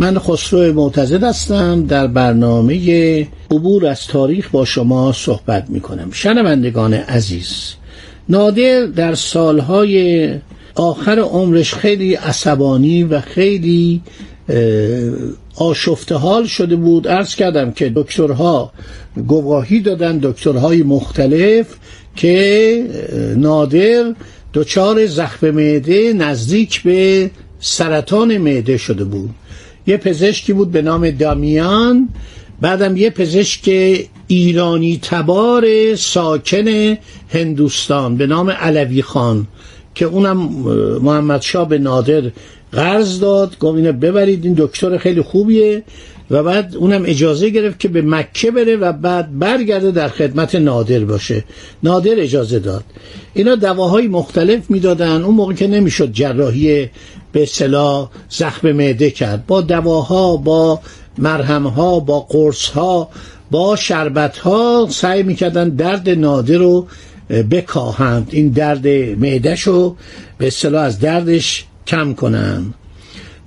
من خسرو معتزد هستم. در برنامه عبور از تاریخ با شما صحبت می کنم شنوندگان عزیز نادر در سالهای آخر عمرش خیلی عصبانی و خیلی آشفته حال شده بود. عرض کردم که دکترها گواهی دادن دکترهای مختلف که نادر دچار زخم معده نزدیک به سرطان معده شده بود. یه پزشکی بود به نام دامیان. بعدم یه پزشک ایرانی تبار ساکن هندوستان به نام علوی خان که اونم محمد شاه به نادر قرض داد. گفت اینو ببرید این دکتر خیلی خوبیه. و بعد اونم اجازه گرفت که به مکه بره و بعد برگرده در خدمت نادر باشه. نادر اجازه داد. اینا دواهای مختلف می‌دادن. اون موقع که نمی‌شد جراحی به اصطلاح زخم معده کرد. با دواها با مرهمها با قرصها با شربتها سعی می‌کردن درد نادر رو بکاهند. این درد معدش رو به اصطلاح از دردش کم کنن.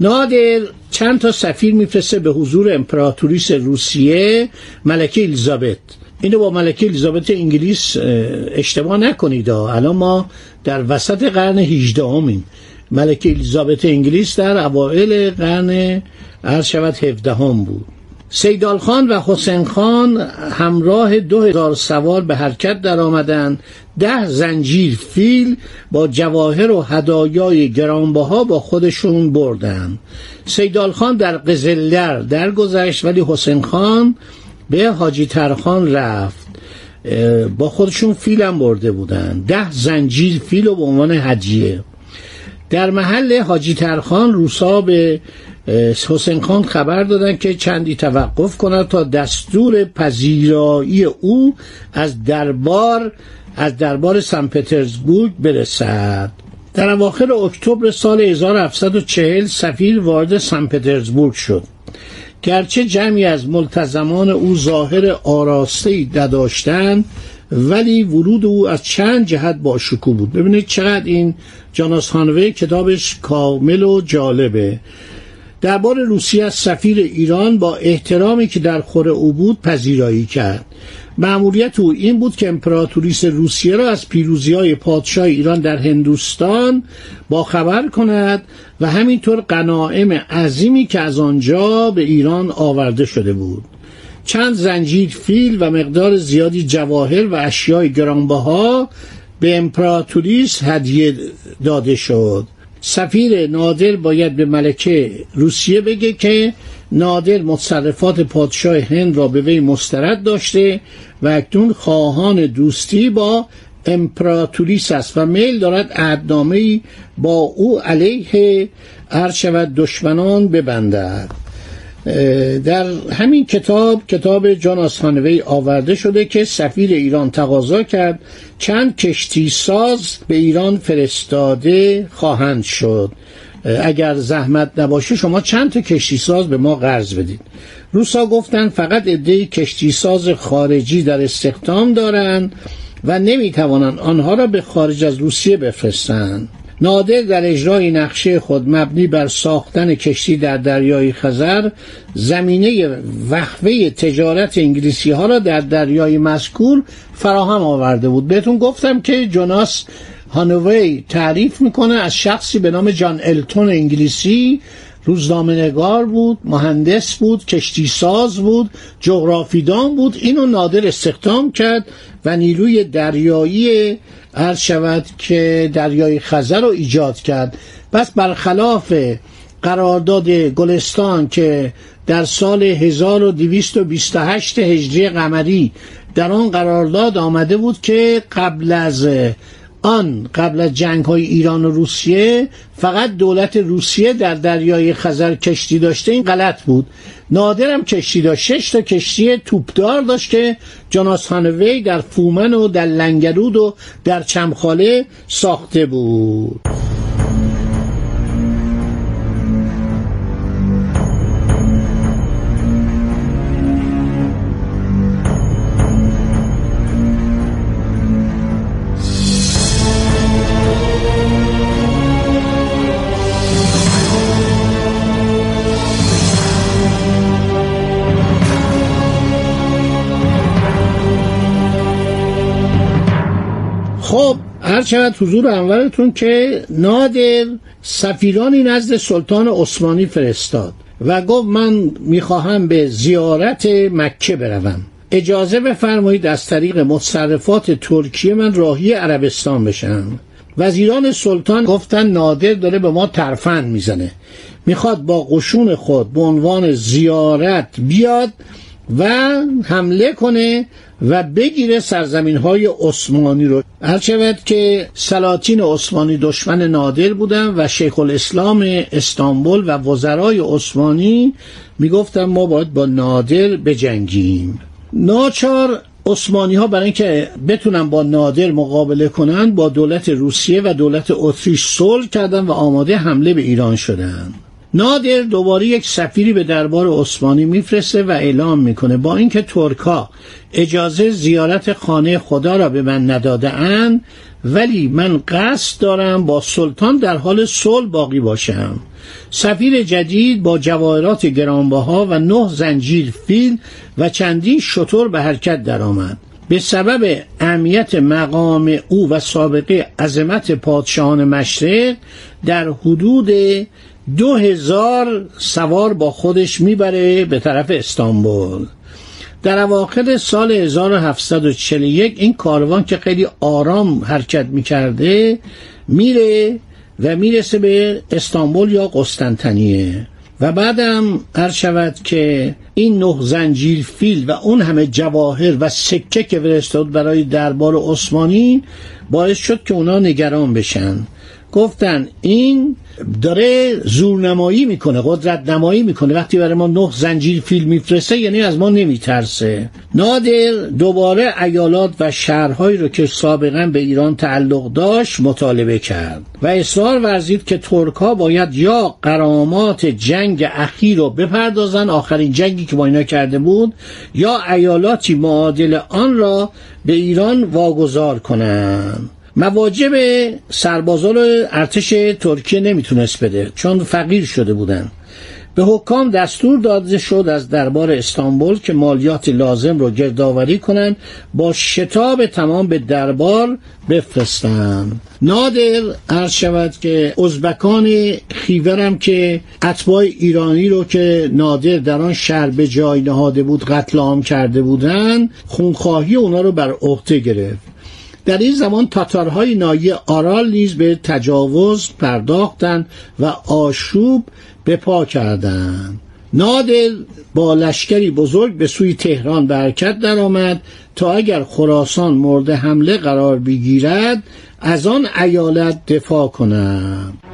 نادر چند تا سفیر میفرسته به حضور امپراتوریس روسیه ملکه الیزابت. اینو با ملکه الیزابت انگلیس اشتباه نکنید الان ما در وسط قرن 18 همیم ملکه الیزابت انگلیس در اوایل قرن عرض شود 17 هم بود. سیدال خان و حسین خان همراه دو هزار سوار به حرکت در آمدن ده زنجیر فیل با جواهر و هدایای گرانبها با خودشون بردن سیدال خان در قزلر درگذشت ولی حسین خان به حاجی ترخان رفت. با خودشون فیلم برده بودن ده زنجیر فیل و به عنوان هدیه. در محل حاجی ترخان روسا به حسین خان خبر دادن که چندی توقف کند تا دستور پذیرایی او از دربار از دربار سن پترزبورگ برسد. در اواخر اکتبر سال 1740 سفیر وارد سن پترزبورگ شد. گرچه جمعی از ملتزمان او ظاهر آراسته نداشتند ولی ورود او از چند جهت با شکوه بود. ببینید چقدر این جاناس هانوی کتابش کامل و جالبه. دربار روسیه از سفیر ایران با احترامی که در خور او بود پذیرایی کرد. معمولیت او این بود که امپراتوریس روسیه را از پیروزی های پادشاه ایران در هندوستان با خبر کند و همینطور قناعم عظیمی که از آنجا به ایران آورده شده بود. چند زنجیر فیل و مقدار زیادی جواهر و اشیای گرانبها به امپراتوریس هدیه داده شد. سفیر نادر باید به ملکه روسیه بگه که نادر متصرفات پادشاه هند را به وی مسترد داشته و اکنون خواهان دوستی با امپراتوریس است و میل دارد عهدنامه با او علیه هر شود دشمنان ببندد. در همین کتاب کتاب جان آسانوی آورده شده که سفیر ایران تقاضا کرد چند کشتی ساز به ایران فرستاده خواهند شد. اگر زحمت نباشه شما چند تا کشتی ساز به ما قرض بدید. روسا گفتن فقط عده کشتی ساز خارجی در استخدام دارند و نمی‌توانند آنها را به خارج از روسیه بفرستند. نادر در اجرای نقشه خود مبنی بر ساختن کشتی در دریای خزر زمینه وقفه تجارت انگلیسی ها را در دریای مذکور فراهم آورده بود. بهتون گفتم که جوناس هانوی تعریف می‌کنه از شخصی به نام جان التون انگلیسی روزنامه نگار بود مهندس بود کشتی ساز بود جغرافیدان بود اینو نادر استخدام کرد و نیروی دریایی عرض شود که دریای خزر رو ایجاد کرد. پس برخلاف قرارداد گلستان که در سال 1228 هجری قمری در آن قرارداد آمده بود که قبل از آن قبل از جنگ های ایران و روسیه فقط دولت روسیه در دریای خزر کشتی داشته این غلط بود. نادرم کشتی داشت. شش تا کشتی توپدار داشت که جاناس هانوی در فومن و در لنگرود و در چمخاله ساخته بود. هر حضور انورتون که نادر سفیرانی نزد سلطان عثمانی فرستاد و گفت من می‌خواهم به زیارت مکه بروم. اجازه بفرمایید از طریق متصرفات ترکیه من راهی عربستان بشم. وزیران سلطان گفتن نادر داره به ما ترفند می‌زنه. می‌خواد با قشون خود به عنوان زیارت بیاد و حمله کنه و بگیره سرزمین های عثمانی رو. هرچند که سلاطین عثمانی دشمن نادر بودن و شیخ الاسلام استانبول و وزرای عثمانی می‌گفتن ما باید با نادر بجنگیم. ناچار عثمانی ها برای اینکه بتونن با نادر مقابله کنن با دولت روسیه و دولت اتریش صلح کردن و آماده حمله به ایران شدن. نادر دوباره یک سفیری به دربار عثمانی میفرسته و اعلام می‌کنه با اینکه ترکا اجازه زیارت خانه خدا را به من نداده اند ولی من قصد دارم با سلطان در حال صلح باقی باشم. سفیر جدید با جواهرات گرانبها و نه زنجیر فیل و چندین شطور به حرکت درآمد. به سبب اهمیت مقام او و سابقه عظمت پادشاهان مشرق در حدود دو هزار سوار با خودش می‌بره به طرف استانبول. در اواخر سال 1741 این کاروان که خیلی آرام حرکت می‌کرده میره و می‌رسه به استانبول یا قسطنطنیه. و بعدم هر شود که این نه زنجیر فیل و اون همه جواهر و سکه که فرستاد برای دربار عثمانی باعث شد که اونا نگران بشن. گفتن این داره زورنمایی می‌کنه قدرت نمایی می‌کنه. وقتی برای ما نه زنجیر فیلم میفرسته یعنی از ما نمیترسه. نادر دوباره ایالات و شهرهایی رو که سابقا به ایران تعلق داشت مطالبه کرد و اصرار ورزید که ترکا باید یا قرامات جنگ اخیر رو بپردازن آخرین جنگی که با اینا کرده بود یا ایالاتی معادل آن را به ایران واگذار کنند مواجب سربازان ارتش ترکیه نمی‌تونست بده چون فقیر شده بودن. به حکام دستور داده شد از دربار استانبول که مالیات لازم رو گردآوری کنند با شتاب تمام به دربار بفرستند. نادر عرض شود که ازبکان خیورم که اتباع ایرانی رو که نادر در آن شهر به جای نهاده بود قتل عام کرده بودند خونخواهی اونا رو بر عهده گرفت. در این زمان تاتارهای نایی آرال نیز به تجاوز پرداختند و آشوب به پا کردند. نادر با لشکری بزرگ به سوی تهران به حرکت درآمد تا اگر خراسان مورد حمله قرار بگیرد از آن ایالت دفاع کنند.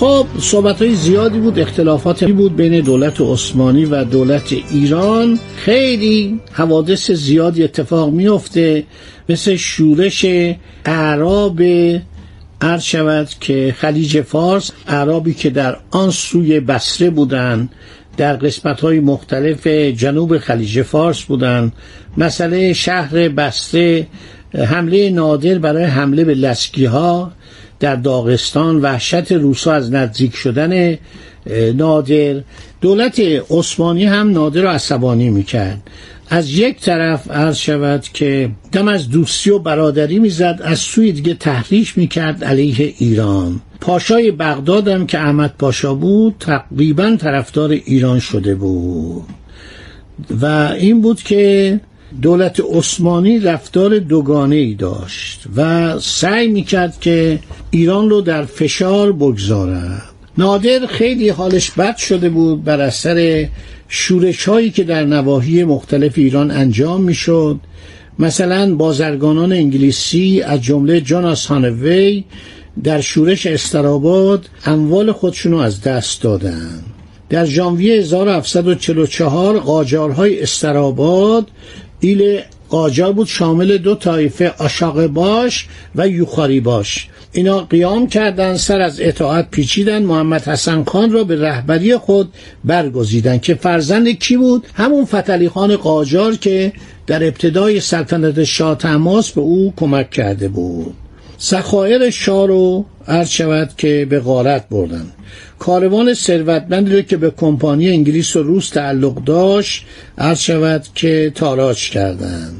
خب صحبت های زیادی بود اختلافاتی بود بین دولت عثمانی و دولت ایران. خیلی حوادث زیادی اتفاق میفته مثل شورش اعراب عرض شود که خلیج فارس اعرابی که در آن سوی بسره بودند در قسمت های مختلف جنوب خلیج فارس بودند. مسئله شهر بسره حمله نادر برای حمله به لسکی ها در داغستان وحشت روسا از نزدیک شدن نادر. دولت عثمانی هم نادر را عصبانی می‌کرد. از یک طرف عرض شود که دم از دوستی و برادری می‌زد از سوی دیگه تحریش می‌کرد علیه ایران. پاشای بغداد هم که احمد پاشا بود تقریبا طرفدار ایران شده بود. و این بود که دولت عثمانی رفتار دوگانه ای داشت و سعی می‌کرد که ایران رو در فشار بگذارد نادر خیلی حالش بد شده بود بر اثر شورش هایی که در نواحی مختلف ایران انجام می‌شد. مثلا بازرگانان انگلیسی از جمله جاناس هانوی در شورش استراباد اموال خودشونو از دست دادن. در ژانویه 1744 قاجارهای استراباد ایل قاجار بود شامل دو طایفه آشاق باش و یوخاری باش. اینا قیام کردند سر از اطاعت پیچیدن محمد حسن خان را به رهبری خود برگزیدن که فرزند کی بود؟ همون فتلی خان قاجار که در ابتدای سلطنت شاه تماس به او کمک کرده بود. سخایر شاه رو عرض شود که به غارت بردن. کاروان ثروتمندی رو که به کمپانی انگلیس و روس تعلق داشت عرض شود که تاراج کردند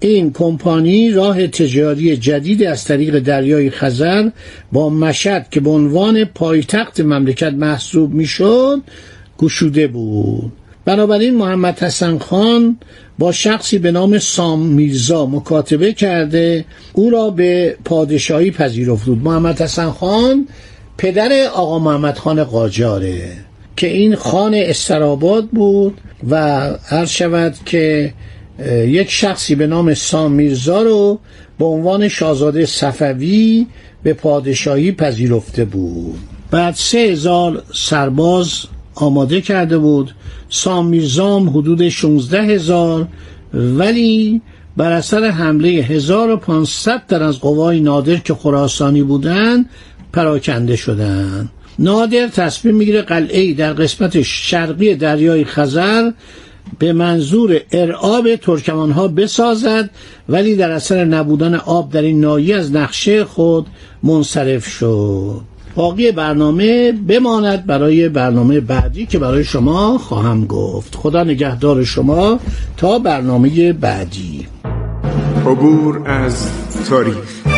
این کمپانی راه تجاری جدید از طریق دریای خزر با مشد که به عنوان پایتخت مملکت محسوب می‌شد گشوده بود. بنابراین محمد حسن خان با شخصی به نام سام میرزا مکاتبه کرده او را به پادشاهی پذیرفت. بود محمد حسن خان پدر آقا محمد خان قاجاره که این خان استراباد بود و عرض شود که یک شخصی به نام سام میرزا رو به عنوان شاهزاده صفوی به پادشاهی پذیرفته بود. بعد سه هزار سرباز آماده کرده بود. سام میرزام حدود 16 هزار ولی بر اثر حمله 1500 تن از قوای نادر که خراسانی بودند پراکنده شدند نادر تصمیم می‌گیره قلعه در قسمت شرقی دریای خزر به منظور ارعاب ترکمان ها بسازد ولی در اثر نبودن آب در این ناحیه از نقشه خود منصرف شد. باقی برنامه بماند برای برنامه بعدی که برای شما خواهم گفت. خدا نگهدار شما تا برنامه بعدی. عبور از تاریخ.